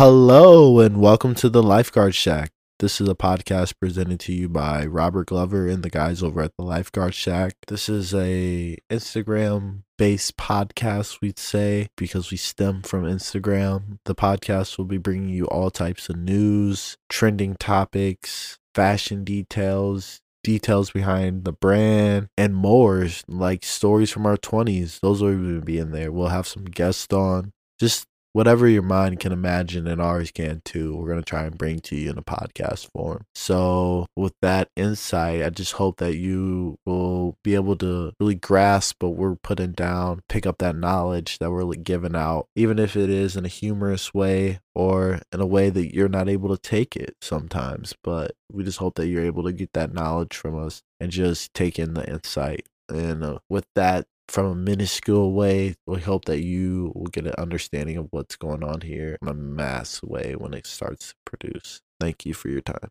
Hello and welcome to the Lifeguard Shack. This is a podcast presented to you by Robert Glover and the guys over at the Lifeguard Shack. This is a Instagram based podcast, we'd say, because we stem from Instagram. The podcast will be bringing you all types of news, trending topics, fashion details, details behind the brand, and more like stories from our 20s. Those will even be in there. We'll have some guests on. Just whatever your mind can imagine and ours can too we're going to try and bring to you in a podcast form. So with that insight i just hope that you will be able to really grasp what we're putting down pick up that knowledge that we're giving out even if it is in a humorous way or in a way that you're not able to take it sometimes. But we just hope that you're able to get that knowledge from us and just take in the insight. And uh, with that from a minuscule way. We hope that you will get an understanding of what's going on here in a mass way when it starts to produce. Thank you for your time.